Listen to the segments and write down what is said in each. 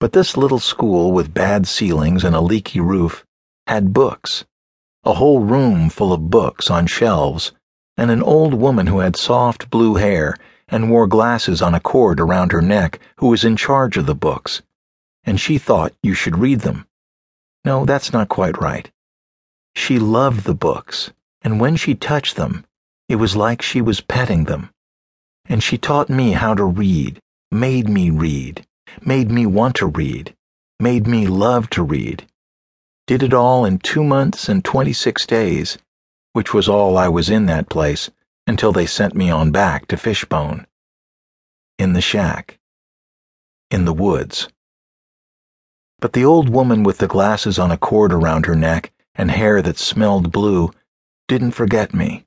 But this little school with bad ceilings and a leaky roof had books, a whole room full of books on shelves, and an old woman who had soft blue hair and wore glasses on a cord around her neck who was in charge of the books, and she thought you should read them. No, that's not quite right. She loved the books, and when she touched them, it was like she was petting them. And she taught me how to read, made me read, made me want to read, made me love to read. Did it all in two months and 26 days, which was all I was in that place until they sent me on back to Fishbone. In the shack. In the woods. But the old woman with the glasses on a cord around her neck and hair that smelled blue didn't forget me.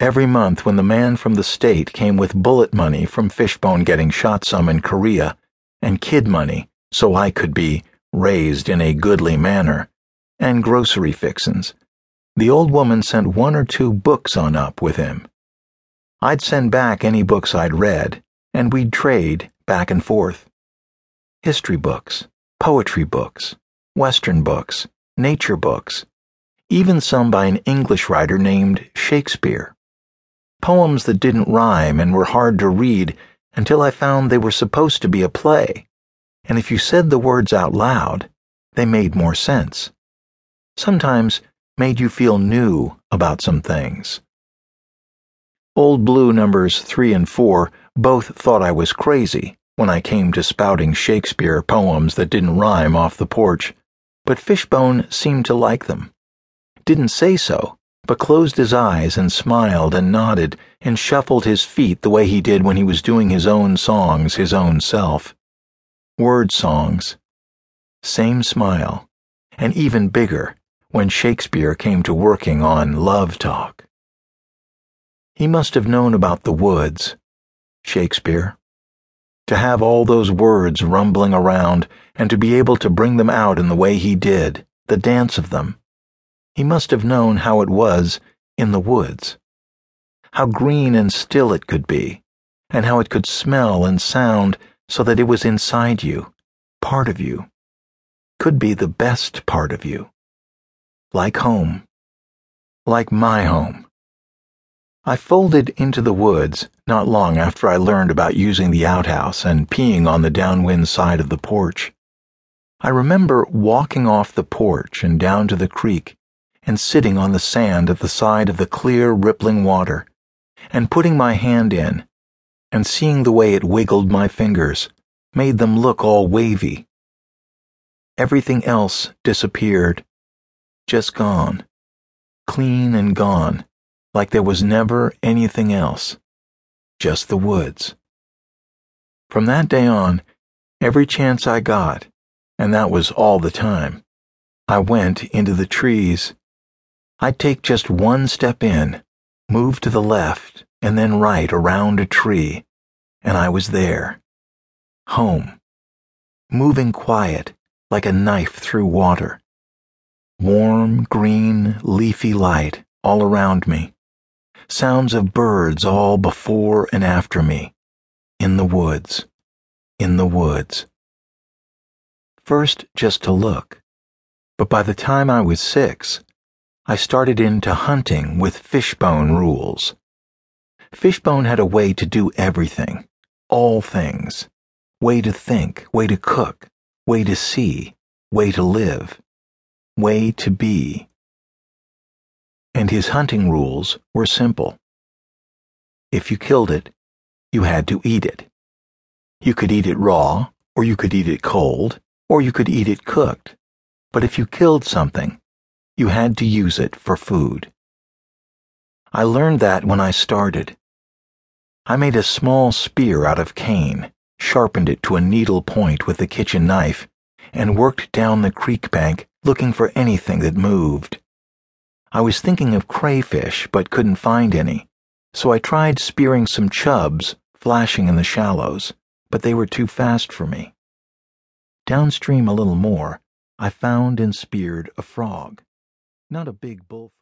Every month, when the man from the state came with bullet money from Fishbone getting shot some in Korea, and kid money so I could be raised in a goodly manner, and grocery fixins, the old woman sent one or two books on up with him. I'd send back any books I'd read, and we'd trade back and forth. History books poetry books, Western books, nature books, even some by an English writer named Shakespeare. Poems that didn't rhyme and were hard to read until I found they were supposed to be a play, and if you said the words out loud, they made more sense. Sometimes made you feel new about some things. Old Blue numbers three and four both thought I was crazy when I came to spouting Shakespeare poems that didn't rhyme off the porch, but Fishbone seemed to like them. Didn't say so, but closed his eyes and smiled and nodded and shuffled his feet the way he did when he was doing his own songs his own self. Word songs. Same smile, and even bigger when Shakespeare came to working on Love Talk. He must have known about the woods, Shakespeare to have all those words rumbling around and to be able to bring them out in the way he did, the dance of them. He must have known how it was in the woods, how green and still it could be, and how it could smell and sound so that it was inside you, part of you, could be the best part of you. Like home. Like my home. I folded into the woods not long after I learned about using the outhouse and peeing on the downwind side of the porch. I remember walking off the porch and down to the creek and sitting on the sand at the side of the clear, rippling water and putting my hand in and seeing the way it wiggled my fingers, made them look all wavy. Everything else disappeared, just gone, clean and gone like there was never anything else, just the woods. From that day on, every chance I got, and that was all the time, I went into the trees. I'd take just one step in, move to the left, and then right around a tree, and I was there. Home. Moving quiet, like a knife through water. Warm, green, leafy light all around me sounds of birds all before and after me, in the woods, in the woods. First, just to look, but by the time I was six, I started into hunting with fishbone rules. Fishbone had a way to do everything, all things, way to think, way to cook, way to see, way to live, way to be and his hunting rules were simple. If you killed it, you had to eat it. You could eat it raw, or you could eat it cold, or you could eat it cooked. But if you killed something, you had to use it for food. I learned that when I started. I made a small spear out of cane, sharpened it to a needle point with the kitchen knife, and worked down the creek bank looking for anything that moved. I was thinking of crayfish, but couldn't find any, so I tried spearing some chubs flashing in the shallows, but they were too fast for me. Downstream a little more, I found and speared a frog. Not a big bull.